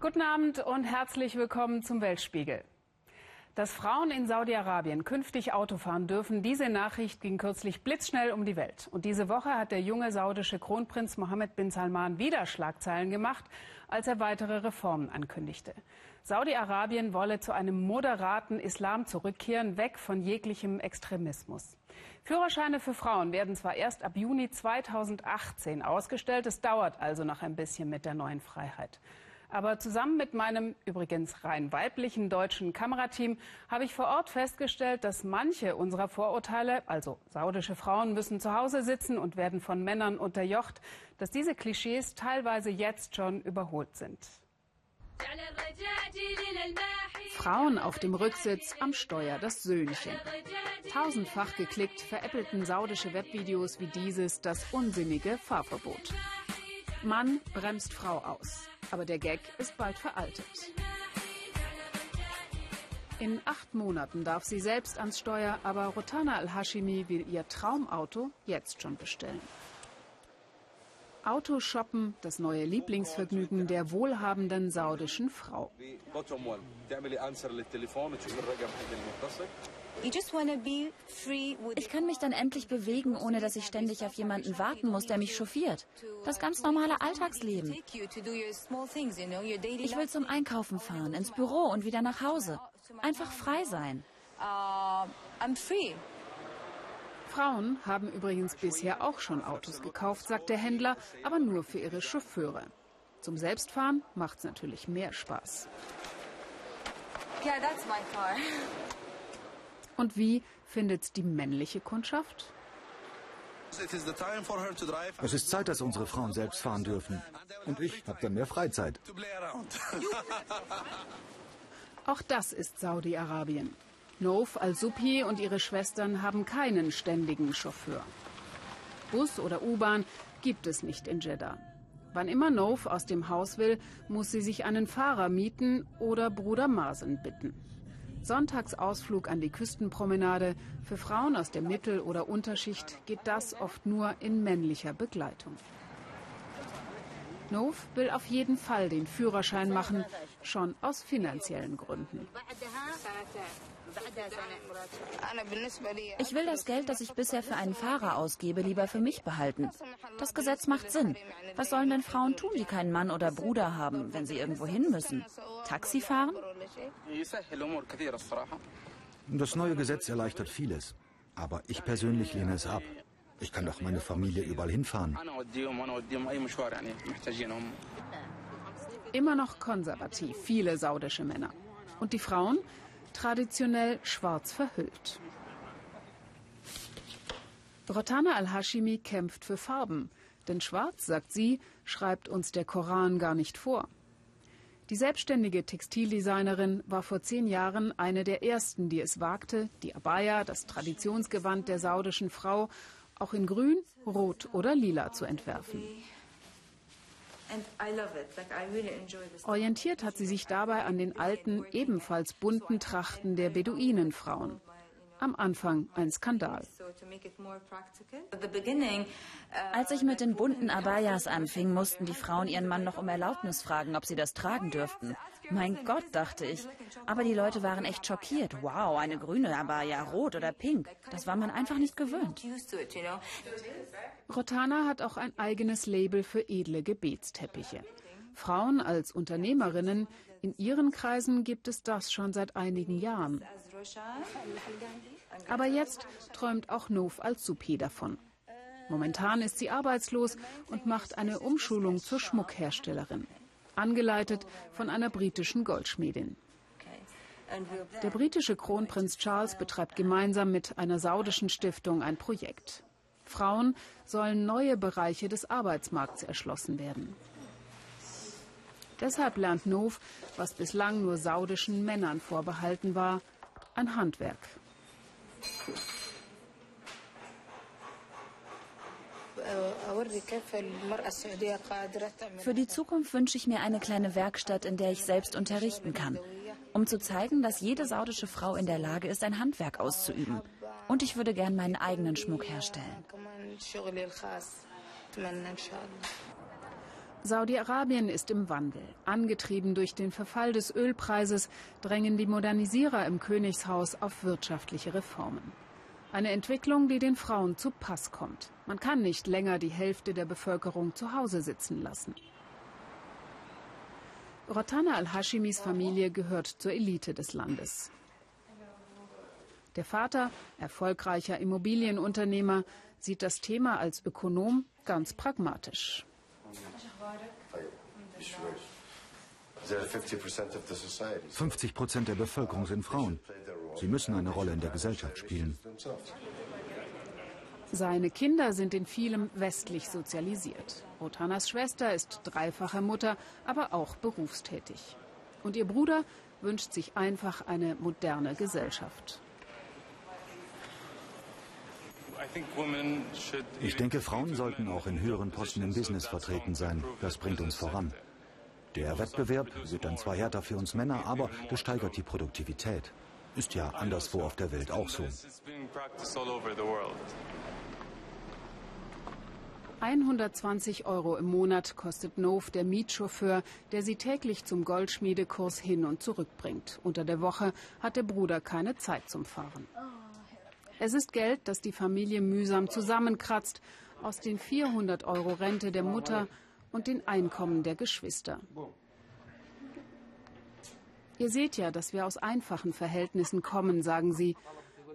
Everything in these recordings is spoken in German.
Guten Abend und herzlich willkommen zum Weltspiegel. Dass Frauen in Saudi-Arabien künftig Auto fahren dürfen, diese Nachricht ging kürzlich blitzschnell um die Welt. Und diese Woche hat der junge saudische Kronprinz Mohammed bin Salman wieder Schlagzeilen gemacht, als er weitere Reformen ankündigte. Saudi-Arabien wolle zu einem moderaten Islam zurückkehren, weg von jeglichem Extremismus. Führerscheine für Frauen werden zwar erst ab Juni 2018 ausgestellt, es dauert also noch ein bisschen mit der neuen Freiheit. Aber zusammen mit meinem übrigens rein weiblichen deutschen Kamerateam habe ich vor Ort festgestellt, dass manche unserer Vorurteile, also saudische Frauen müssen zu Hause sitzen und werden von Männern unterjocht, dass diese Klischees teilweise jetzt schon überholt sind. Frauen auf dem Rücksitz, am Steuer das Söhnchen. Tausendfach geklickt veräppelten saudische Webvideos wie dieses das unsinnige Fahrverbot. Mann bremst Frau aus. Aber der Gag ist bald veraltet. In acht Monaten darf sie selbst ans Steuer, aber Rotana Al-Hashimi will ihr Traumauto jetzt schon bestellen. Autoshoppen, das neue Lieblingsvergnügen der wohlhabenden saudischen Frau. Ich kann mich dann endlich bewegen, ohne dass ich ständig auf jemanden warten muss, der mich chauffiert. Das ganz normale Alltagsleben. Ich will zum Einkaufen fahren, ins Büro und wieder nach Hause. Einfach frei sein. Uh, Frauen haben übrigens bisher auch schon Autos gekauft, sagt der Händler, aber nur für ihre Chauffeure. Zum Selbstfahren macht es natürlich mehr Spaß. Yeah, that's my car. Und wie findet die männliche Kundschaft? Es ist Zeit, dass unsere Frauen selbst fahren dürfen. Und ich habe dann mehr Freizeit. Auch das ist Saudi-Arabien. Nof al-Subhi und ihre Schwestern haben keinen ständigen Chauffeur. Bus oder U-Bahn gibt es nicht in Jeddah. Wann immer Nof aus dem Haus will, muss sie sich einen Fahrer mieten oder Bruder Marsen bitten. Sonntagsausflug an die Küstenpromenade. Für Frauen aus der Mittel- oder Unterschicht geht das oft nur in männlicher Begleitung. Nov will auf jeden Fall den Führerschein machen, schon aus finanziellen Gründen. Ich will das Geld, das ich bisher für einen Fahrer ausgebe, lieber für mich behalten. Das Gesetz macht Sinn. Was sollen denn Frauen tun, die keinen Mann oder Bruder haben, wenn sie irgendwo hin müssen? Taxi fahren? Das neue Gesetz erleichtert vieles. Aber ich persönlich lehne es ab. Ich kann doch meine Familie überall hinfahren. Immer noch konservativ, viele saudische Männer. Und die Frauen? Traditionell schwarz verhüllt. Rotana al-Hashimi kämpft für Farben. Denn schwarz, sagt sie, schreibt uns der Koran gar nicht vor. Die selbstständige Textildesignerin war vor zehn Jahren eine der ersten, die es wagte, die Abaya, das Traditionsgewand der saudischen Frau, auch in Grün, Rot oder Lila zu entwerfen. Orientiert hat sie sich dabei an den alten, ebenfalls bunten Trachten der Beduinenfrauen am Anfang ein Skandal. Als ich mit den bunten Abayas anfing, mussten die Frauen ihren Mann noch um Erlaubnis fragen, ob sie das tragen dürften. Mein Gott, dachte ich. Aber die Leute waren echt schockiert. Wow, eine grüne Abaya, rot oder pink. Das war man einfach nicht gewöhnt. Rotana hat auch ein eigenes Label für edle Gebetsteppiche. Frauen als Unternehmerinnen, in ihren Kreisen gibt es das schon seit einigen Jahren. Aber jetzt träumt auch Nov al-Supi davon. Momentan ist sie arbeitslos und macht eine Umschulung zur Schmuckherstellerin, angeleitet von einer britischen Goldschmiedin. Der britische Kronprinz Charles betreibt gemeinsam mit einer saudischen Stiftung ein Projekt. Frauen sollen neue Bereiche des Arbeitsmarkts erschlossen werden. Deshalb lernt Nov, was bislang nur saudischen Männern vorbehalten war, ein Handwerk. Für die Zukunft wünsche ich mir eine kleine Werkstatt, in der ich selbst unterrichten kann, um zu zeigen, dass jede saudische Frau in der Lage ist, ein Handwerk auszuüben. Und ich würde gern meinen eigenen Schmuck herstellen. Saudi-Arabien ist im Wandel. Angetrieben durch den Verfall des Ölpreises drängen die Modernisierer im Königshaus auf wirtschaftliche Reformen. Eine Entwicklung, die den Frauen zu Pass kommt. Man kann nicht länger die Hälfte der Bevölkerung zu Hause sitzen lassen. Rotana al-Hashimis Familie gehört zur Elite des Landes. Der Vater, erfolgreicher Immobilienunternehmer, sieht das Thema als Ökonom ganz pragmatisch. 50 Prozent der Bevölkerung sind Frauen. Sie müssen eine Rolle in der Gesellschaft spielen. Seine Kinder sind in vielem westlich sozialisiert. Rotanas Schwester ist dreifache Mutter, aber auch berufstätig. Und ihr Bruder wünscht sich einfach eine moderne Gesellschaft. Ich denke, Frauen sollten auch in höheren Posten im Business vertreten sein. Das bringt uns voran. Der Wettbewerb wird dann zwar härter für uns Männer, aber das steigert die Produktivität. Ist ja anderswo auf der Welt auch so. 120 Euro im Monat kostet Nov der Mietchauffeur, der sie täglich zum Goldschmiedekurs hin und zurück bringt. Unter der Woche hat der Bruder keine Zeit zum Fahren. Es ist Geld, das die Familie mühsam zusammenkratzt aus den 400 Euro Rente der Mutter und den Einkommen der Geschwister. Ihr seht ja, dass wir aus einfachen Verhältnissen kommen, sagen sie.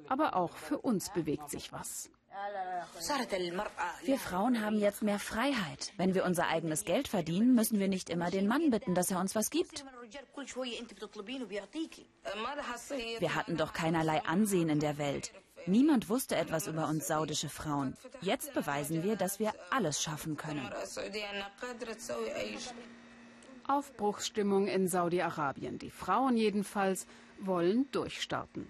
Aber auch für uns bewegt sich was. Wir Frauen haben jetzt mehr Freiheit. Wenn wir unser eigenes Geld verdienen, müssen wir nicht immer den Mann bitten, dass er uns was gibt. Wir hatten doch keinerlei Ansehen in der Welt. Niemand wusste etwas über uns saudische Frauen. Jetzt beweisen wir, dass wir alles schaffen können. Aufbruchsstimmung in Saudi-Arabien. Die Frauen jedenfalls wollen durchstarten.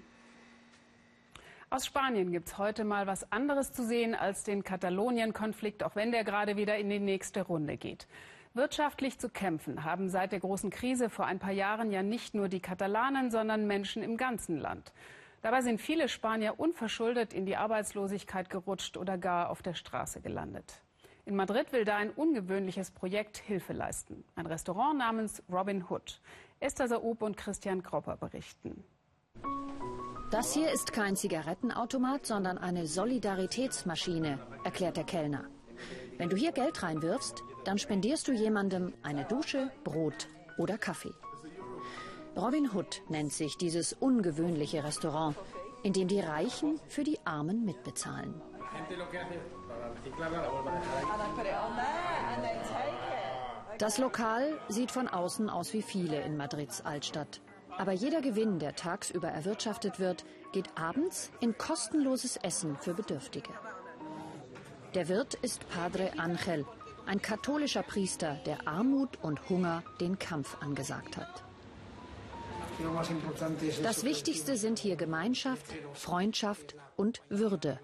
Aus Spanien gibt es heute mal was anderes zu sehen als den Katalonien-Konflikt, auch wenn der gerade wieder in die nächste Runde geht. Wirtschaftlich zu kämpfen haben seit der großen Krise vor ein paar Jahren ja nicht nur die Katalanen, sondern Menschen im ganzen Land. Dabei sind viele Spanier unverschuldet in die Arbeitslosigkeit gerutscht oder gar auf der Straße gelandet. In Madrid will da ein ungewöhnliches Projekt Hilfe leisten. Ein Restaurant namens Robin Hood. Esther Saub und Christian Kropper berichten. Das hier ist kein Zigarettenautomat, sondern eine Solidaritätsmaschine, erklärt der Kellner. Wenn du hier Geld reinwirfst, dann spendierst du jemandem eine Dusche, Brot oder Kaffee. Robin Hood nennt sich dieses ungewöhnliche Restaurant, in dem die Reichen für die Armen mitbezahlen. Das Lokal sieht von außen aus wie viele in Madrids Altstadt. Aber jeder Gewinn, der tagsüber erwirtschaftet wird, geht abends in kostenloses Essen für Bedürftige. Der Wirt ist Padre Angel, ein katholischer Priester, der Armut und Hunger den Kampf angesagt hat. Das Wichtigste sind hier Gemeinschaft, Freundschaft und Würde.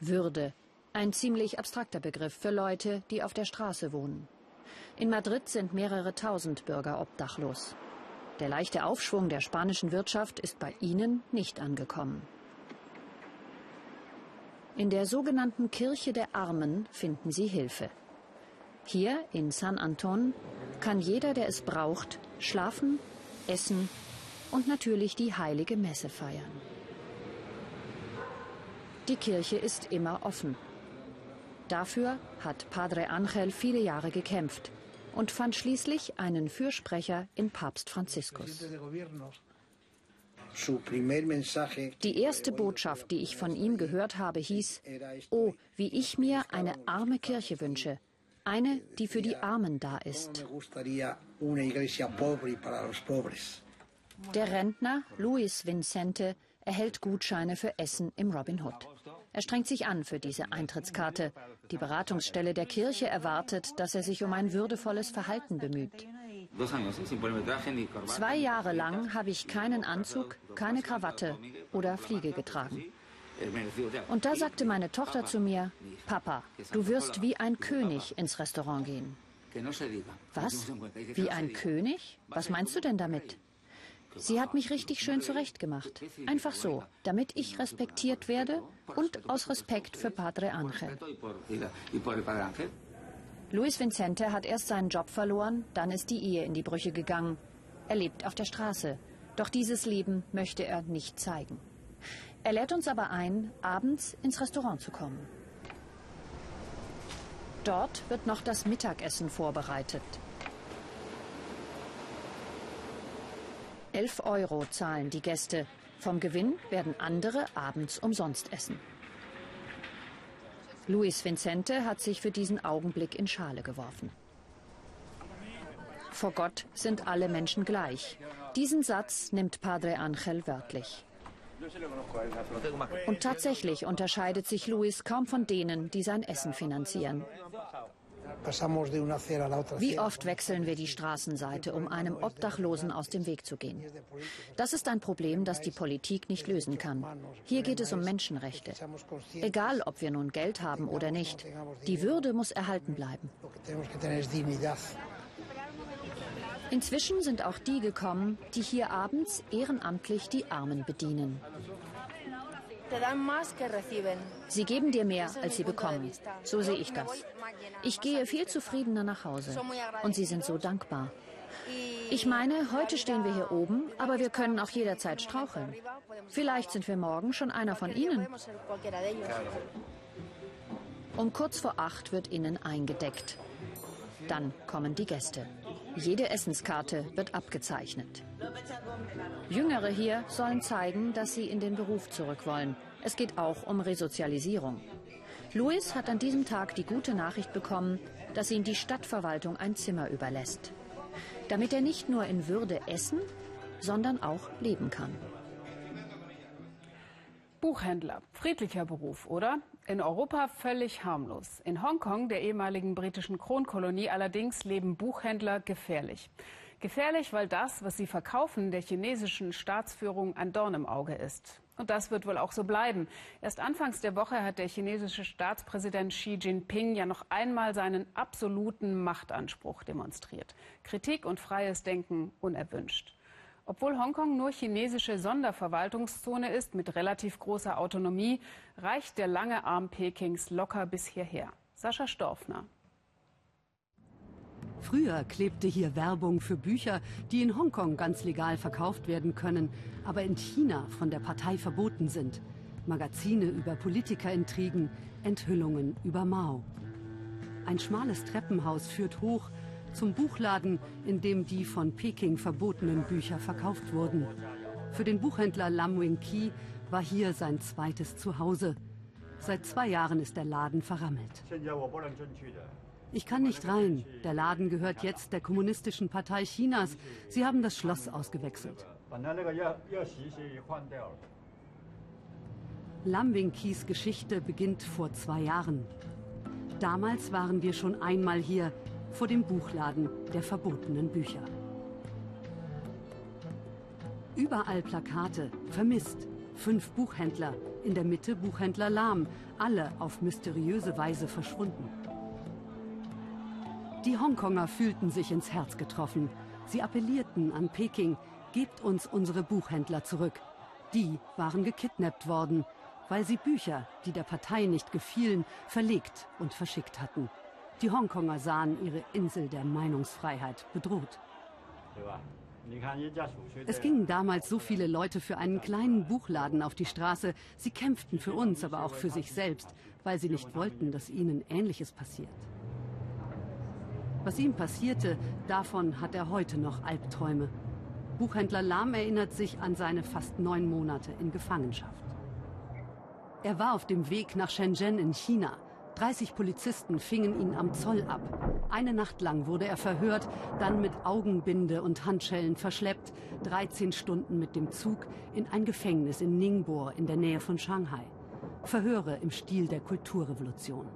Würde, ein ziemlich abstrakter Begriff für Leute, die auf der Straße wohnen. In Madrid sind mehrere tausend Bürger obdachlos. Der leichte Aufschwung der spanischen Wirtschaft ist bei ihnen nicht angekommen. In der sogenannten Kirche der Armen finden sie Hilfe. Hier in San Anton kann jeder, der es braucht, schlafen, essen und natürlich die heilige Messe feiern. Die Kirche ist immer offen. Dafür hat Padre Angel viele Jahre gekämpft und fand schließlich einen Fürsprecher in Papst Franziskus. Die erste Botschaft, die ich von ihm gehört habe, hieß, oh, wie ich mir eine arme Kirche wünsche, eine, die für die Armen da ist. Der Rentner Luis Vincente erhält Gutscheine für Essen im Robin Hood. Er strengt sich an für diese Eintrittskarte. Die Beratungsstelle der Kirche erwartet, dass er sich um ein würdevolles Verhalten bemüht. Zwei Jahre lang habe ich keinen Anzug, keine Krawatte oder Fliege getragen. Und da sagte meine Tochter zu mir, Papa, du wirst wie ein König ins Restaurant gehen. Was? Wie ein König? Was meinst du denn damit? Sie hat mich richtig schön zurechtgemacht. Einfach so, damit ich respektiert werde und aus Respekt für Padre Angel. Luis Vicente hat erst seinen Job verloren, dann ist die Ehe in die Brüche gegangen. Er lebt auf der Straße. Doch dieses Leben möchte er nicht zeigen. Er lädt uns aber ein, abends ins Restaurant zu kommen. Dort wird noch das Mittagessen vorbereitet. 11 Euro zahlen die Gäste. Vom Gewinn werden andere abends umsonst essen. Luis Vicente hat sich für diesen Augenblick in Schale geworfen. Vor Gott sind alle Menschen gleich. Diesen Satz nimmt Padre Angel wörtlich. Und tatsächlich unterscheidet sich Luis kaum von denen, die sein Essen finanzieren. Wie oft wechseln wir die Straßenseite, um einem Obdachlosen aus dem Weg zu gehen? Das ist ein Problem, das die Politik nicht lösen kann. Hier geht es um Menschenrechte. Egal, ob wir nun Geld haben oder nicht, die Würde muss erhalten bleiben. Inzwischen sind auch die gekommen, die hier abends ehrenamtlich die Armen bedienen. Sie geben dir mehr, als sie bekommen. So sehe ich das. Ich gehe viel zufriedener nach Hause. Und sie sind so dankbar. Ich meine, heute stehen wir hier oben, aber wir können auch jederzeit straucheln. Vielleicht sind wir morgen schon einer von ihnen. Um kurz vor acht wird innen eingedeckt. Dann kommen die Gäste. Jede Essenskarte wird abgezeichnet. Jüngere hier sollen zeigen, dass sie in den Beruf zurück wollen. Es geht auch um Resozialisierung. Luis hat an diesem Tag die gute Nachricht bekommen, dass ihm die Stadtverwaltung ein Zimmer überlässt. Damit er nicht nur in Würde essen, sondern auch leben kann. Buchhändler, friedlicher Beruf, oder? In Europa völlig harmlos. In Hongkong, der ehemaligen britischen Kronkolonie, allerdings leben Buchhändler gefährlich. Gefährlich, weil das, was sie verkaufen, der chinesischen Staatsführung ein Dorn im Auge ist. Und das wird wohl auch so bleiben. Erst anfangs der Woche hat der chinesische Staatspräsident Xi Jinping ja noch einmal seinen absoluten Machtanspruch demonstriert. Kritik und freies Denken unerwünscht. Obwohl Hongkong nur chinesische Sonderverwaltungszone ist mit relativ großer Autonomie, reicht der lange Arm Pekings locker bis hierher. Sascha Storfner. Früher klebte hier Werbung für Bücher, die in Hongkong ganz legal verkauft werden können, aber in China von der Partei verboten sind. Magazine über Politikerintrigen, Enthüllungen über Mao. Ein schmales Treppenhaus führt hoch zum Buchladen, in dem die von Peking verbotenen Bücher verkauft wurden. Für den Buchhändler Lam Wing-Ki war hier sein zweites Zuhause. Seit zwei Jahren ist der Laden verrammelt. Ich kann nicht rein. Der Laden gehört jetzt der Kommunistischen Partei Chinas. Sie haben das Schloss ausgewechselt. Lam Wing-Kis Geschichte beginnt vor zwei Jahren. Damals waren wir schon einmal hier, vor dem Buchladen der verbotenen Bücher. Überall Plakate, vermisst, fünf Buchhändler, in der Mitte Buchhändler Lahm, alle auf mysteriöse Weise verschwunden. Die Hongkonger fühlten sich ins Herz getroffen. Sie appellierten an Peking, gebt uns unsere Buchhändler zurück. Die waren gekidnappt worden, weil sie Bücher, die der Partei nicht gefielen, verlegt und verschickt hatten. Die Hongkonger sahen ihre Insel der Meinungsfreiheit bedroht. Es gingen damals so viele Leute für einen kleinen Buchladen auf die Straße. Sie kämpften für uns, aber auch für sich selbst, weil sie nicht wollten, dass ihnen Ähnliches passiert. Was ihm passierte, davon hat er heute noch Albträume. Buchhändler Lam erinnert sich an seine fast neun Monate in Gefangenschaft. Er war auf dem Weg nach Shenzhen in China. 30 Polizisten fingen ihn am Zoll ab. Eine Nacht lang wurde er verhört, dann mit Augenbinde und Handschellen verschleppt, 13 Stunden mit dem Zug in ein Gefängnis in Ningbo in der Nähe von Shanghai. Verhöre im Stil der Kulturrevolution.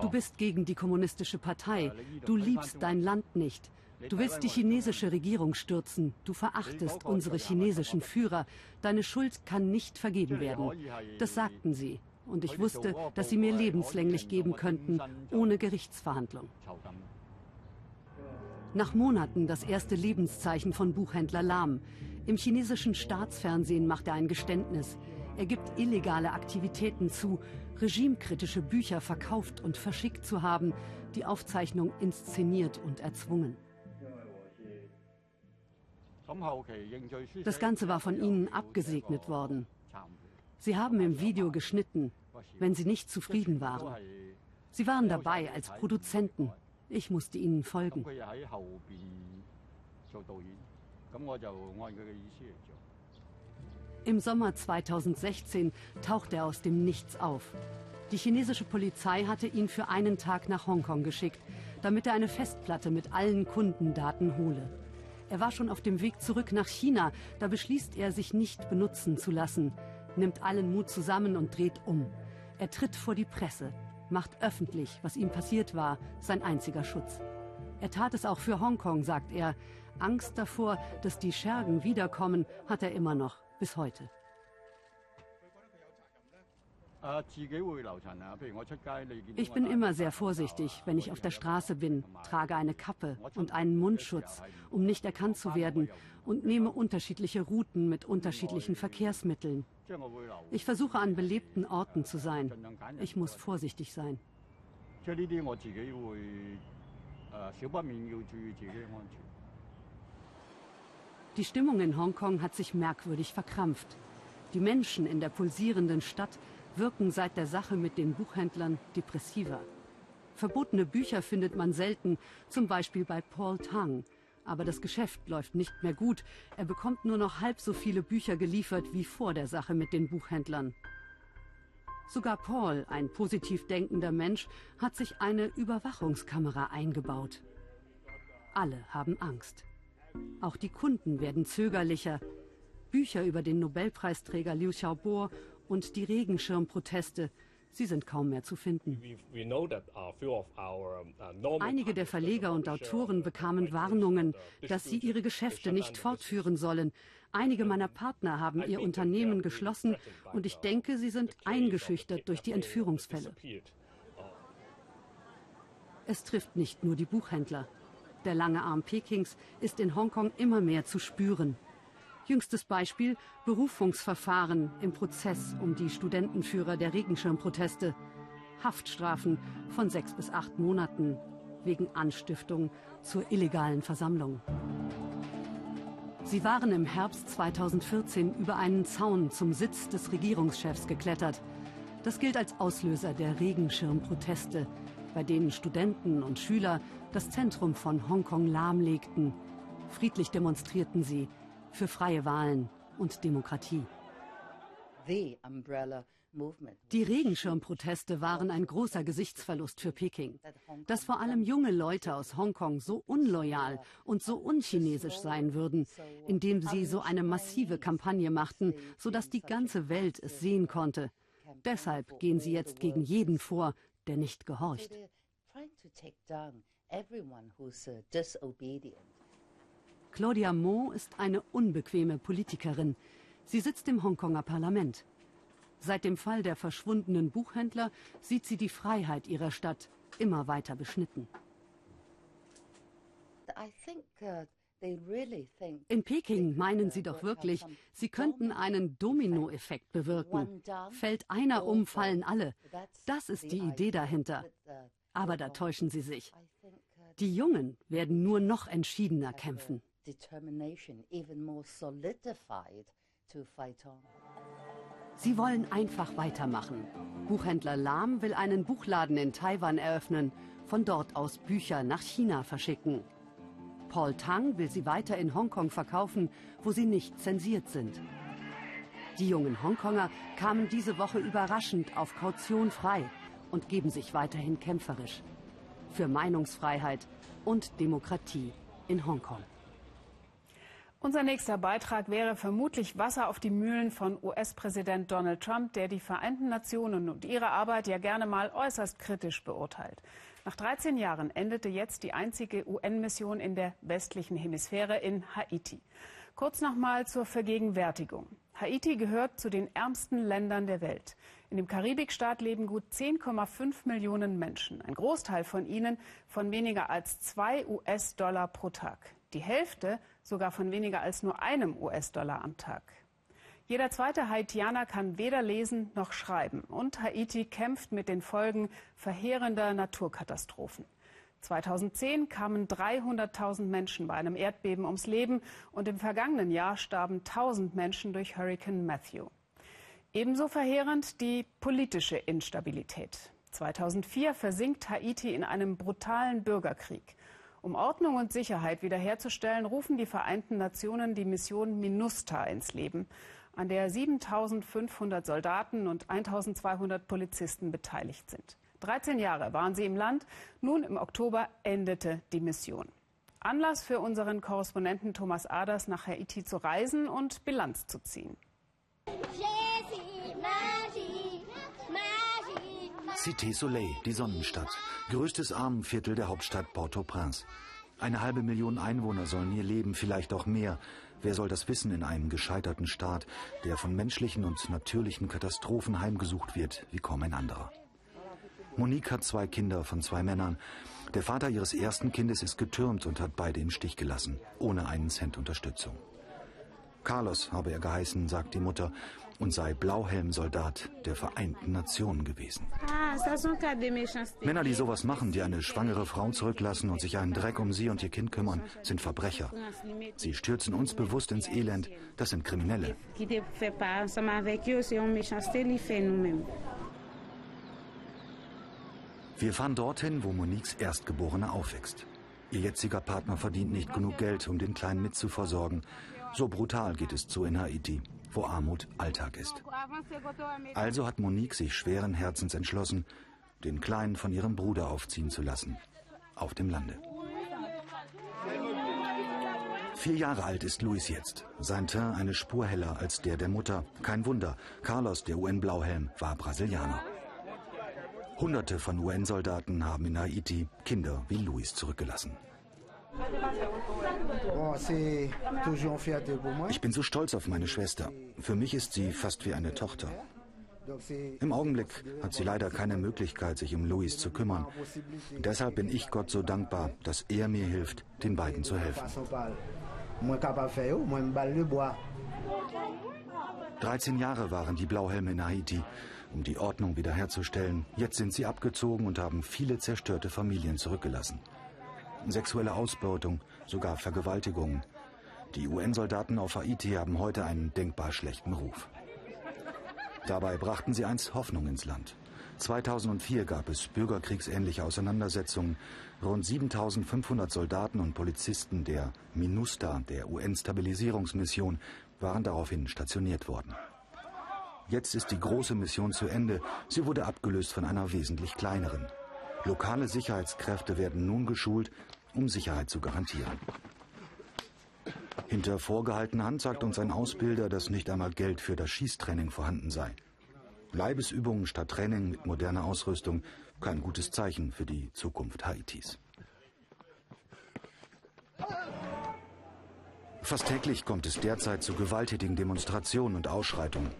Du bist gegen die kommunistische Partei. Du liebst dein Land nicht. Du willst die chinesische Regierung stürzen. Du verachtest unsere chinesischen Führer. Deine Schuld kann nicht vergeben werden. Das sagten sie. Und ich wusste, dass sie mir lebenslänglich geben könnten, ohne Gerichtsverhandlung. Nach Monaten das erste Lebenszeichen von Buchhändler Lam. Im chinesischen Staatsfernsehen macht er ein Geständnis. Er gibt illegale Aktivitäten zu, regimekritische Bücher verkauft und verschickt zu haben, die Aufzeichnung inszeniert und erzwungen. Das Ganze war von ihnen abgesegnet worden. Sie haben im Video geschnitten, wenn sie nicht zufrieden waren. Sie waren dabei als Produzenten. Ich musste ihnen folgen. Im Sommer 2016 taucht er aus dem Nichts auf. Die chinesische Polizei hatte ihn für einen Tag nach Hongkong geschickt, damit er eine Festplatte mit allen Kundendaten hole. Er war schon auf dem Weg zurück nach China, da beschließt er, sich nicht benutzen zu lassen, nimmt allen Mut zusammen und dreht um. Er tritt vor die Presse, macht öffentlich, was ihm passiert war, sein einziger Schutz. Er tat es auch für Hongkong, sagt er. Angst davor, dass die Schergen wiederkommen, hat er immer noch bis heute. Ich bin immer sehr vorsichtig, wenn ich auf der Straße bin, trage eine Kappe und einen Mundschutz, um nicht erkannt zu werden und nehme unterschiedliche Routen mit unterschiedlichen Verkehrsmitteln. Ich versuche an belebten Orten zu sein. Ich muss vorsichtig sein. Die Stimmung in Hongkong hat sich merkwürdig verkrampft. Die Menschen in der pulsierenden Stadt wirken seit der Sache mit den Buchhändlern depressiver. Verbotene Bücher findet man selten, zum Beispiel bei Paul Tang. Aber das Geschäft läuft nicht mehr gut. Er bekommt nur noch halb so viele Bücher geliefert wie vor der Sache mit den Buchhändlern. Sogar Paul, ein positiv denkender Mensch, hat sich eine Überwachungskamera eingebaut. Alle haben Angst. Auch die Kunden werden zögerlicher. Bücher über den Nobelpreisträger Liu Xiaobo und die Regenschirmproteste, sie sind kaum mehr zu finden. Einige der Verleger und Autoren bekamen Warnungen, dass sie ihre Geschäfte nicht fortführen sollen. Einige meiner Partner haben ihr Unternehmen geschlossen und ich denke, sie sind eingeschüchtert durch die Entführungsfälle. Es trifft nicht nur die Buchhändler. Der lange Arm Pekings ist in Hongkong immer mehr zu spüren. Jüngstes Beispiel Berufungsverfahren im Prozess um die Studentenführer der Regenschirmproteste. Haftstrafen von sechs bis acht Monaten wegen Anstiftung zur illegalen Versammlung. Sie waren im Herbst 2014 über einen Zaun zum Sitz des Regierungschefs geklettert. Das gilt als Auslöser der Regenschirmproteste, bei denen Studenten und Schüler das Zentrum von Hongkong lahmlegten. Friedlich demonstrierten sie für freie Wahlen und Demokratie. Die Regenschirmproteste waren ein großer Gesichtsverlust für Peking. Dass vor allem junge Leute aus Hongkong so unloyal und so unchinesisch sein würden, indem sie so eine massive Kampagne machten, sodass die ganze Welt es sehen konnte. Deshalb gehen sie jetzt gegen jeden vor, der nicht gehorcht. Claudia Mo ist eine unbequeme Politikerin. Sie sitzt im Hongkonger Parlament. Seit dem Fall der verschwundenen Buchhändler sieht sie die Freiheit ihrer Stadt immer weiter beschnitten. Uh, In Peking meinen sie doch wirklich, sie könnten einen Dominoeffekt bewirken. Fällt einer um, fallen alle. Das ist die Idee dahinter. Aber da täuschen sie sich. Uh, die Jungen werden nur noch entschiedener kämpfen determination even more solidified to fight on. Sie wollen einfach weitermachen. Buchhändler Lam will einen Buchladen in Taiwan eröffnen, von dort aus Bücher nach China verschicken. Paul Tang will sie weiter in Hongkong verkaufen, wo sie nicht zensiert sind. Die jungen Hongkonger kamen diese Woche überraschend auf Kaution frei und geben sich weiterhin kämpferisch. Für Meinungsfreiheit und Demokratie in Hongkong. Unser nächster Beitrag wäre vermutlich Wasser auf die Mühlen von US-Präsident Donald Trump, der die Vereinten Nationen und ihre Arbeit ja gerne mal äußerst kritisch beurteilt. Nach 13 Jahren endete jetzt die einzige UN-Mission in der westlichen Hemisphäre in Haiti. Kurz nochmal zur Vergegenwärtigung. Haiti gehört zu den ärmsten Ländern der Welt. In dem Karibikstaat leben gut 10,5 Millionen Menschen. Ein Großteil von ihnen von weniger als zwei US-Dollar pro Tag. Die Hälfte sogar von weniger als nur einem US-Dollar am Tag. Jeder zweite Haitianer kann weder lesen noch schreiben. Und Haiti kämpft mit den Folgen verheerender Naturkatastrophen. 2010 kamen 300.000 Menschen bei einem Erdbeben ums Leben und im vergangenen Jahr starben 1000 Menschen durch Hurricane Matthew. Ebenso verheerend die politische Instabilität. 2004 versinkt Haiti in einem brutalen Bürgerkrieg. Um Ordnung und Sicherheit wiederherzustellen, rufen die Vereinten Nationen die Mission MINUSTA ins Leben, an der 7500 Soldaten und 1200 Polizisten beteiligt sind. 13 Jahre waren sie im Land. Nun im Oktober endete die Mission. Anlass für unseren Korrespondenten Thomas Aders nach Haiti zu reisen und Bilanz zu ziehen. Cité Soleil, die Sonnenstadt. Größtes Armenviertel der Hauptstadt Port-au-Prince. Eine halbe Million Einwohner sollen hier leben, vielleicht auch mehr. Wer soll das wissen in einem gescheiterten Staat, der von menschlichen und natürlichen Katastrophen heimgesucht wird, wie kaum ein anderer? Monique hat zwei Kinder von zwei Männern. Der Vater ihres ersten Kindes ist getürmt und hat beide im Stich gelassen, ohne einen Cent Unterstützung. Carlos habe er geheißen, sagt die Mutter, und sei Blauhelmsoldat der Vereinten Nationen gewesen. Männer, die sowas machen, die eine schwangere Frau zurücklassen und sich einen Dreck um sie und ihr Kind kümmern, sind Verbrecher. Sie stürzen uns bewusst ins Elend. Das sind Kriminelle. Wir fahren dorthin, wo Moniques Erstgeborene aufwächst. Ihr jetziger Partner verdient nicht genug Geld, um den Kleinen mitzuversorgen. So brutal geht es zu in Haiti, wo Armut Alltag ist. Also hat Monique sich schweren Herzens entschlossen, den Kleinen von ihrem Bruder aufziehen zu lassen. Auf dem Lande. Vier Jahre alt ist Luis jetzt. Sein Teint eine Spur heller als der der Mutter. Kein Wunder, Carlos, der UN-Blauhelm, war Brasilianer. Hunderte von UN-Soldaten haben in Haiti Kinder wie Luis zurückgelassen. Ich bin so stolz auf meine Schwester. Für mich ist sie fast wie eine Tochter. Im Augenblick hat sie leider keine Möglichkeit, sich um Luis zu kümmern. Deshalb bin ich Gott so dankbar, dass er mir hilft, den beiden zu helfen. 13 Jahre waren die Blauhelme in Haiti, um die Ordnung wiederherzustellen. Jetzt sind sie abgezogen und haben viele zerstörte Familien zurückgelassen. Sexuelle Ausbeutung, sogar Vergewaltigungen. Die UN-Soldaten auf Haiti haben heute einen denkbar schlechten Ruf. Dabei brachten sie einst Hoffnung ins Land. 2004 gab es bürgerkriegsähnliche Auseinandersetzungen. Rund 7500 Soldaten und Polizisten der MINUSTA, der UN-Stabilisierungsmission, waren daraufhin stationiert worden. Jetzt ist die große Mission zu Ende. Sie wurde abgelöst von einer wesentlich kleineren. Lokale Sicherheitskräfte werden nun geschult, um Sicherheit zu garantieren. Hinter vorgehaltener Hand sagt uns ein Ausbilder, dass nicht einmal Geld für das Schießtraining vorhanden sei. Leibesübungen statt Training mit moderner Ausrüstung kein gutes Zeichen für die Zukunft Haitis. Fast täglich kommt es derzeit zu gewalttätigen Demonstrationen und Ausschreitungen.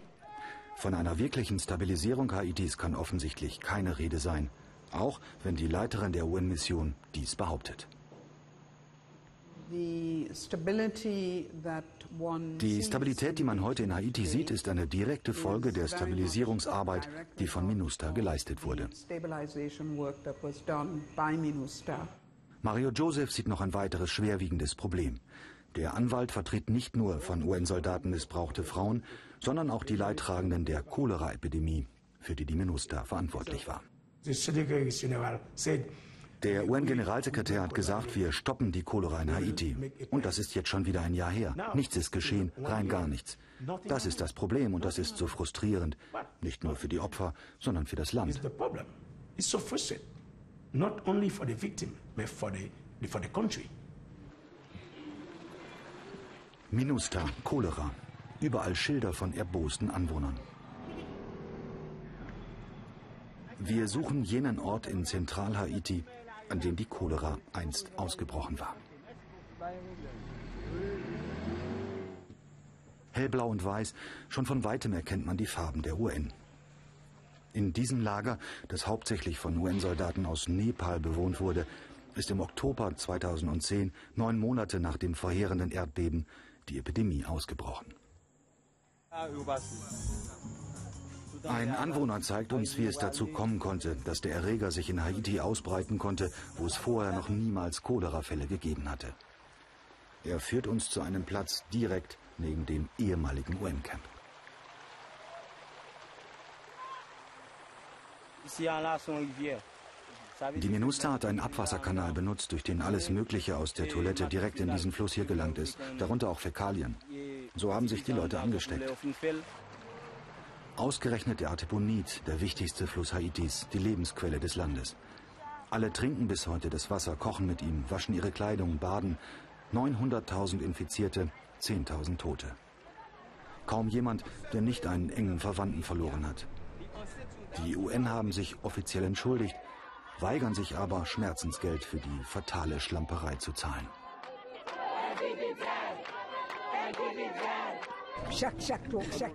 Von einer wirklichen Stabilisierung Haitis kann offensichtlich keine Rede sein, auch wenn die Leiterin der UN-Mission dies behauptet. Die Stabilität, die man heute in Haiti sieht, ist eine direkte Folge der Stabilisierungsarbeit, die von MINUSTA geleistet wurde. Mario Joseph sieht noch ein weiteres schwerwiegendes Problem. Der Anwalt vertritt nicht nur von UN-Soldaten missbrauchte Frauen, sondern auch die Leidtragenden der Cholera-Epidemie, für die die MINUSTA verantwortlich war. Der UN-Generalsekretär hat gesagt, wir stoppen die Cholera in Haiti. Und das ist jetzt schon wieder ein Jahr her. Nichts ist geschehen, rein gar nichts. Das ist das Problem und das ist so frustrierend. Nicht nur für die Opfer, sondern für das Land. Not only for the victim, but for the, for the country. Minusta, Cholera. Überall Schilder von erbosten Anwohnern. Wir suchen jenen Ort in Zentral-Haiti, an dem die Cholera einst ausgebrochen war. Hellblau und weiß, schon von weitem erkennt man die Farben der UN. In diesem Lager, das hauptsächlich von UN-Soldaten aus Nepal bewohnt wurde, ist im Oktober 2010, neun Monate nach dem verheerenden Erdbeben, die Epidemie ausgebrochen. Ein Anwohner zeigt uns, wie es dazu kommen konnte, dass der Erreger sich in Haiti ausbreiten konnte, wo es vorher noch niemals Cholerafälle gegeben hatte. Er führt uns zu einem Platz direkt neben dem ehemaligen UN-Camp. Die Minusta hat einen Abwasserkanal benutzt, durch den alles Mögliche aus der Toilette direkt in diesen Fluss hier gelangt ist, darunter auch Fäkalien. So haben sich die Leute angesteckt. Ausgerechnet der Artibonit, der wichtigste Fluss Haitis, die Lebensquelle des Landes. Alle trinken bis heute das Wasser, kochen mit ihm, waschen ihre Kleidung, baden. 900.000 Infizierte, 10.000 Tote. Kaum jemand, der nicht einen engen Verwandten verloren hat. Die UN haben sich offiziell entschuldigt, weigern sich aber, Schmerzensgeld für die fatale Schlamperei zu zahlen.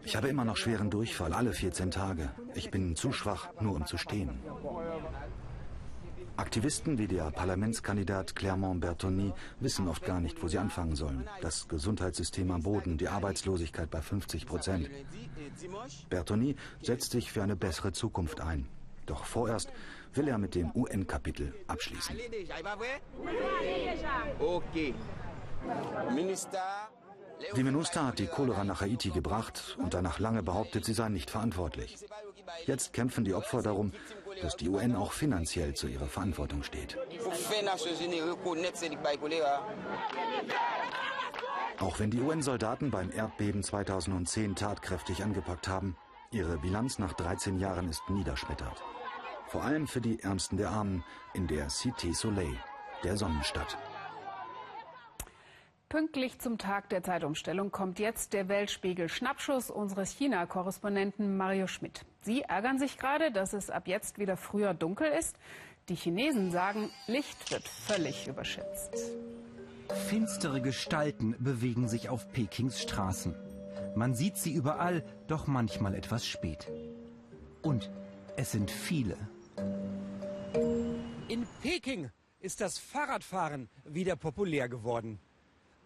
Ich habe immer noch schweren Durchfall, alle 14 Tage. Ich bin zu schwach, nur um zu stehen. Aktivisten wie der Parlamentskandidat Clermont Bertoni wissen oft gar nicht, wo sie anfangen sollen. Das Gesundheitssystem am Boden, die Arbeitslosigkeit bei 50 Prozent. Bertoni setzt sich für eine bessere Zukunft ein. Doch vorerst will er mit dem UN-Kapitel abschließen. Die MINUSTA hat die Cholera nach Haiti gebracht und danach lange behauptet, sie sei nicht verantwortlich. Jetzt kämpfen die Opfer darum, dass die UN auch finanziell zu ihrer Verantwortung steht. Auch wenn die UN-Soldaten beim Erdbeben 2010 tatkräftig angepackt haben, ihre Bilanz nach 13 Jahren ist niederschmetternd. Vor allem für die Ärmsten der Armen in der Cité Soleil, der Sonnenstadt. Pünktlich zum Tag der Zeitumstellung kommt jetzt der Weltspiegel-Schnappschuss unseres China-Korrespondenten Mario Schmidt. Sie ärgern sich gerade, dass es ab jetzt wieder früher dunkel ist. Die Chinesen sagen, Licht wird völlig überschätzt. Finstere Gestalten bewegen sich auf Pekings Straßen. Man sieht sie überall, doch manchmal etwas spät. Und es sind viele. In Peking ist das Fahrradfahren wieder populär geworden.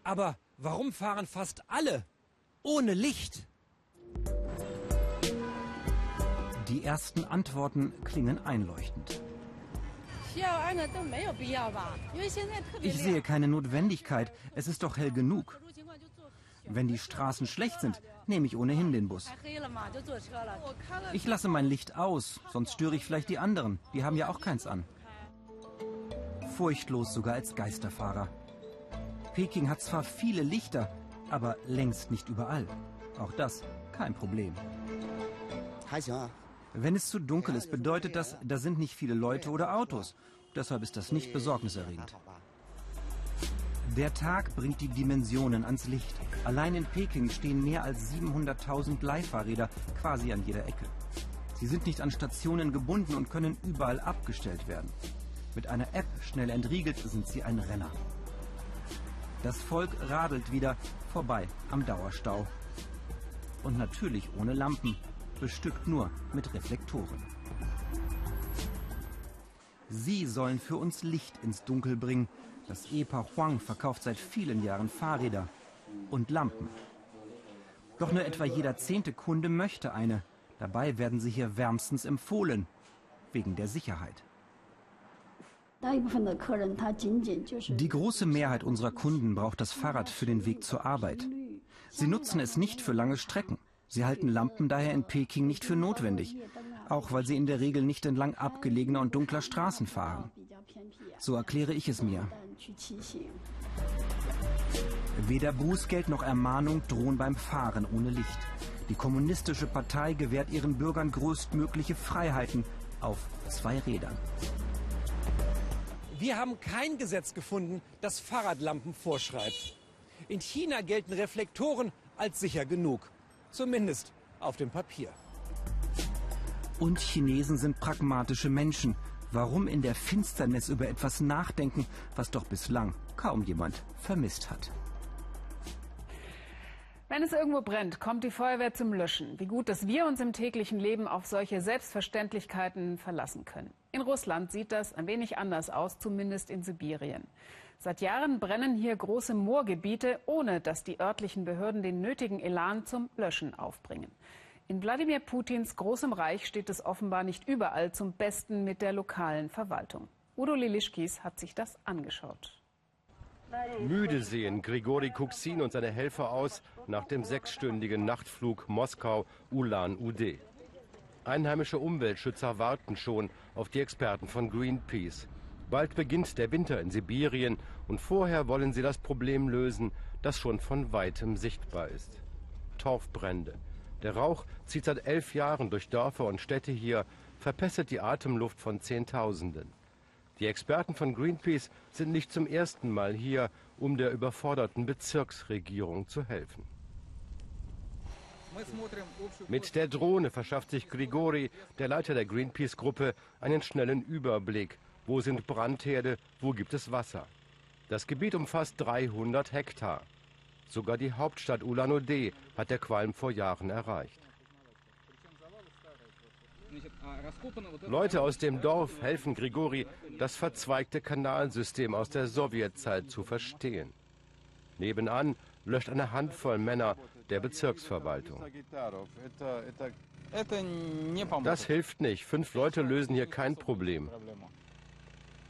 Aber warum fahren fast alle ohne Licht? Die ersten Antworten klingen einleuchtend. Ich sehe keine Notwendigkeit. Es ist doch hell genug. Wenn die Straßen schlecht sind, nehme ich ohnehin den Bus. Ich lasse mein Licht aus, sonst störe ich vielleicht die anderen. Die haben ja auch keins an. Furchtlos sogar als Geisterfahrer. Peking hat zwar viele Lichter, aber längst nicht überall. Auch das kein Problem. Wenn es zu dunkel ist, bedeutet das, da sind nicht viele Leute oder Autos. Deshalb ist das nicht besorgniserregend. Der Tag bringt die Dimensionen ans Licht. Allein in Peking stehen mehr als 700.000 Leihfahrräder quasi an jeder Ecke. Sie sind nicht an Stationen gebunden und können überall abgestellt werden. Mit einer App schnell entriegelt sind sie ein Renner. Das Volk radelt wieder vorbei am Dauerstau. Und natürlich ohne Lampen, bestückt nur mit Reflektoren. Sie sollen für uns Licht ins Dunkel bringen. Das Ehepaar Huang verkauft seit vielen Jahren Fahrräder und Lampen. Doch nur etwa jeder zehnte Kunde möchte eine. Dabei werden sie hier wärmstens empfohlen, wegen der Sicherheit. Die große Mehrheit unserer Kunden braucht das Fahrrad für den Weg zur Arbeit. Sie nutzen es nicht für lange Strecken. Sie halten Lampen daher in Peking nicht für notwendig, auch weil sie in der Regel nicht entlang abgelegener und dunkler Straßen fahren. So erkläre ich es mir. Weder Bußgeld noch Ermahnung drohen beim Fahren ohne Licht. Die kommunistische Partei gewährt ihren Bürgern größtmögliche Freiheiten auf zwei Rädern. Wir haben kein Gesetz gefunden, das Fahrradlampen vorschreibt. In China gelten Reflektoren als sicher genug. Zumindest auf dem Papier. Und Chinesen sind pragmatische Menschen. Warum in der Finsternis über etwas nachdenken, was doch bislang kaum jemand vermisst hat? Wenn es irgendwo brennt, kommt die Feuerwehr zum Löschen. Wie gut, dass wir uns im täglichen Leben auf solche Selbstverständlichkeiten verlassen können. In Russland sieht das ein wenig anders aus, zumindest in Sibirien. Seit Jahren brennen hier große Moorgebiete, ohne dass die örtlichen Behörden den nötigen Elan zum Löschen aufbringen. In Wladimir Putins großem Reich steht es offenbar nicht überall zum Besten mit der lokalen Verwaltung. Udo Lilischkis hat sich das angeschaut. Müde sehen Grigori Kuksin und seine Helfer aus nach dem sechsstündigen Nachtflug Moskau-Ulan-Ude. Einheimische Umweltschützer warten schon auf die Experten von Greenpeace. Bald beginnt der Winter in Sibirien und vorher wollen sie das Problem lösen, das schon von weitem sichtbar ist. Torfbrände. Der Rauch zieht seit elf Jahren durch Dörfer und Städte hier, verpestet die Atemluft von Zehntausenden. Die Experten von Greenpeace sind nicht zum ersten Mal hier, um der überforderten Bezirksregierung zu helfen. Mit der Drohne verschafft sich Grigori, der Leiter der Greenpeace-Gruppe, einen schnellen Überblick. Wo sind Brandherde, wo gibt es Wasser? Das Gebiet umfasst 300 Hektar. Sogar die Hauptstadt Ulan-Ude hat der Qualm vor Jahren erreicht. Leute aus dem Dorf helfen Grigori, das verzweigte Kanalsystem aus der Sowjetzeit zu verstehen. Nebenan löscht eine Handvoll Männer der Bezirksverwaltung. Das hilft nicht. Fünf Leute lösen hier kein Problem.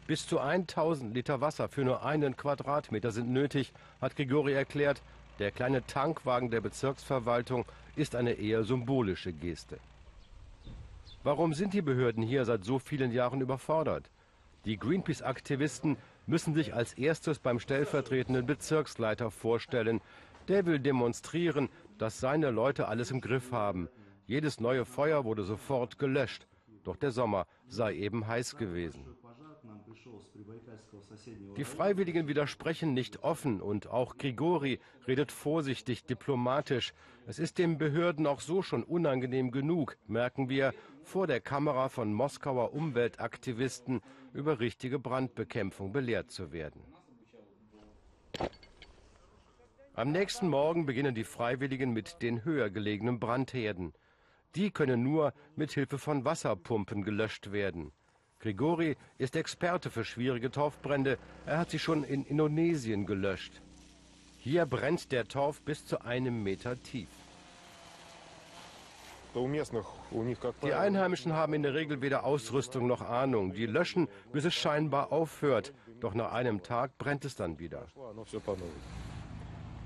Bis zu 1000 Liter Wasser für nur einen Quadratmeter sind nötig, hat Grigori erklärt. Der kleine Tankwagen der Bezirksverwaltung ist eine eher symbolische Geste. Warum sind die Behörden hier seit so vielen Jahren überfordert? Die Greenpeace-Aktivisten müssen sich als erstes beim stellvertretenden Bezirksleiter vorstellen. Der will demonstrieren, dass seine Leute alles im Griff haben. Jedes neue Feuer wurde sofort gelöscht. Doch der Sommer sei eben heiß gewesen. Die Freiwilligen widersprechen nicht offen und auch Grigori redet vorsichtig diplomatisch. Es ist den Behörden auch so schon unangenehm genug, merken wir, vor der Kamera von Moskauer Umweltaktivisten über richtige Brandbekämpfung belehrt zu werden. Am nächsten Morgen beginnen die Freiwilligen mit den höher gelegenen Brandherden. Die können nur mit Hilfe von Wasserpumpen gelöscht werden. Grigori ist Experte für schwierige Torfbrände. Er hat sie schon in Indonesien gelöscht. Hier brennt der Torf bis zu einem Meter tief. Die Einheimischen haben in der Regel weder Ausrüstung noch Ahnung. Die löschen, bis es scheinbar aufhört. Doch nach einem Tag brennt es dann wieder.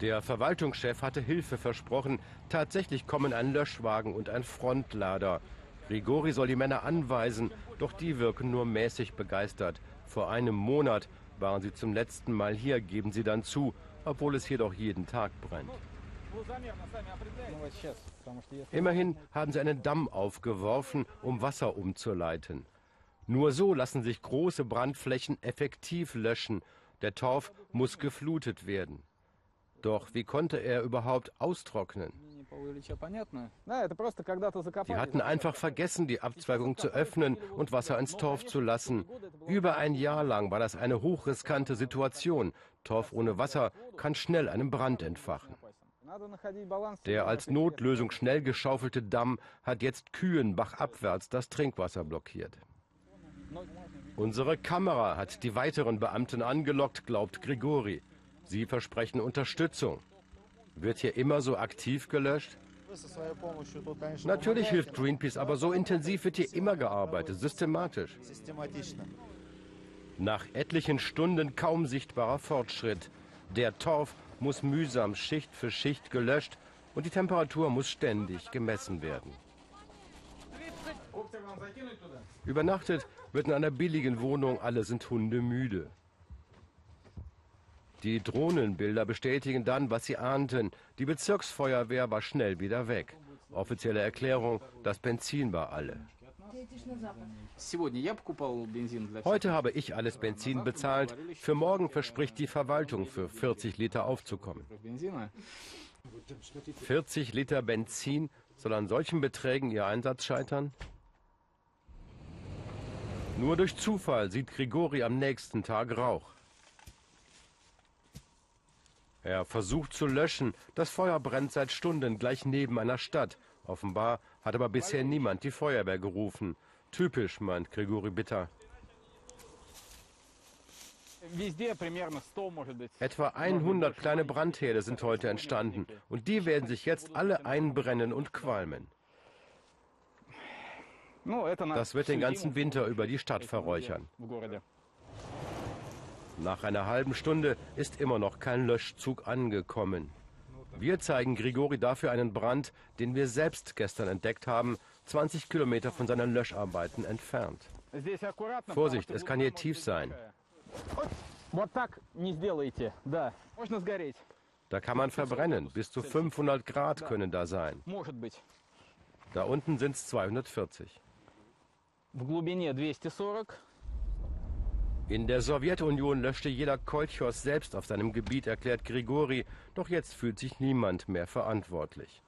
Der Verwaltungschef hatte Hilfe versprochen. Tatsächlich kommen ein Löschwagen und ein Frontlader. Grigori soll die Männer anweisen, doch die wirken nur mäßig begeistert. Vor einem Monat waren sie zum letzten Mal hier, geben sie dann zu, obwohl es hier doch jeden Tag brennt. Immerhin haben sie einen Damm aufgeworfen, um Wasser umzuleiten. Nur so lassen sich große Brandflächen effektiv löschen. Der Torf muss geflutet werden. Doch wie konnte er überhaupt austrocknen? Die hatten einfach vergessen, die Abzweigung zu öffnen und Wasser ins Torf zu lassen. Über ein Jahr lang war das eine hochriskante Situation. Torf ohne Wasser kann schnell einen Brand entfachen. Der als Notlösung schnell geschaufelte Damm hat jetzt Kühen bachabwärts das Trinkwasser blockiert. Unsere Kamera hat die weiteren Beamten angelockt, glaubt Grigori. Sie versprechen Unterstützung. Wird hier immer so aktiv gelöscht? Natürlich hilft Greenpeace, aber so intensiv wird hier immer gearbeitet, systematisch. Nach etlichen Stunden kaum sichtbarer Fortschritt. Der Torf muss mühsam Schicht für Schicht gelöscht und die Temperatur muss ständig gemessen werden. Übernachtet wird in einer billigen Wohnung, alle sind hundemüde. Die Drohnenbilder bestätigen dann, was sie ahnten. Die Bezirksfeuerwehr war schnell wieder weg. Offizielle Erklärung, das Benzin war alle. Heute habe ich alles Benzin bezahlt. Für morgen verspricht die Verwaltung, für 40 Liter aufzukommen. 40 Liter Benzin soll an solchen Beträgen ihr Einsatz scheitern? Nur durch Zufall sieht Grigori am nächsten Tag Rauch. Er versucht zu löschen. Das Feuer brennt seit Stunden gleich neben einer Stadt. Offenbar hat aber bisher niemand die Feuerwehr gerufen. Typisch, meint Grigori Bitter. Etwa 100 kleine Brandherde sind heute entstanden und die werden sich jetzt alle einbrennen und qualmen. Das wird den ganzen Winter über die Stadt verräuchern. Nach einer halben Stunde ist immer noch kein Löschzug angekommen. Wir zeigen Grigori dafür einen Brand, den wir selbst gestern entdeckt haben, 20 Kilometer von seinen Löscharbeiten entfernt. Vorsicht, es kann hier tief sein. Da kann man verbrennen. Bis zu 500 Grad können da sein. Da unten sind es 240. In der Sowjetunion löschte jeder Kolchos selbst auf seinem Gebiet, erklärt Grigori. Doch jetzt fühlt sich niemand mehr verantwortlich.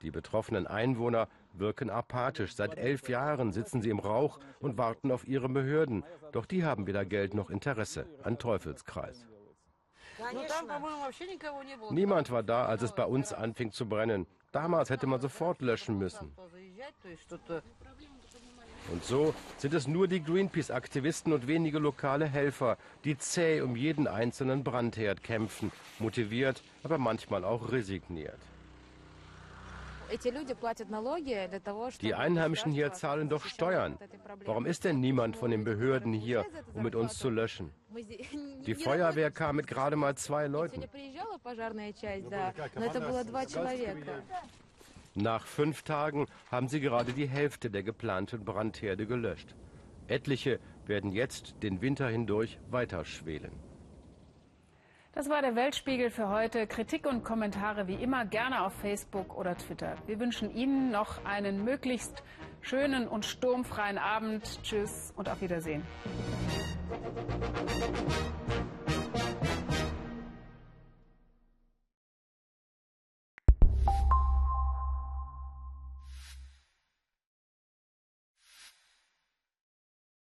Die betroffenen Einwohner wirken apathisch. Seit elf Jahren sitzen sie im Rauch und warten auf ihre Behörden. Doch die haben weder Geld noch Interesse an Teufelskreis. Niemand war da, als es bei uns anfing zu brennen. Damals hätte man sofort löschen müssen. Und so sind es nur die Greenpeace-Aktivisten und wenige lokale Helfer, die zäh um jeden einzelnen Brandherd kämpfen, motiviert, aber manchmal auch resigniert. Die Einheimischen hier zahlen doch Steuern. Warum ist denn niemand von den Behörden hier, um mit uns zu löschen? Die Feuerwehr kam mit gerade mal zwei Leuten. Nach fünf Tagen haben sie gerade die Hälfte der geplanten Brandherde gelöscht. Etliche werden jetzt den Winter hindurch weiter schwelen. Das war der Weltspiegel für heute. Kritik und Kommentare wie immer gerne auf Facebook oder Twitter. Wir wünschen Ihnen noch einen möglichst schönen und sturmfreien Abend. Tschüss und auf Wiedersehen.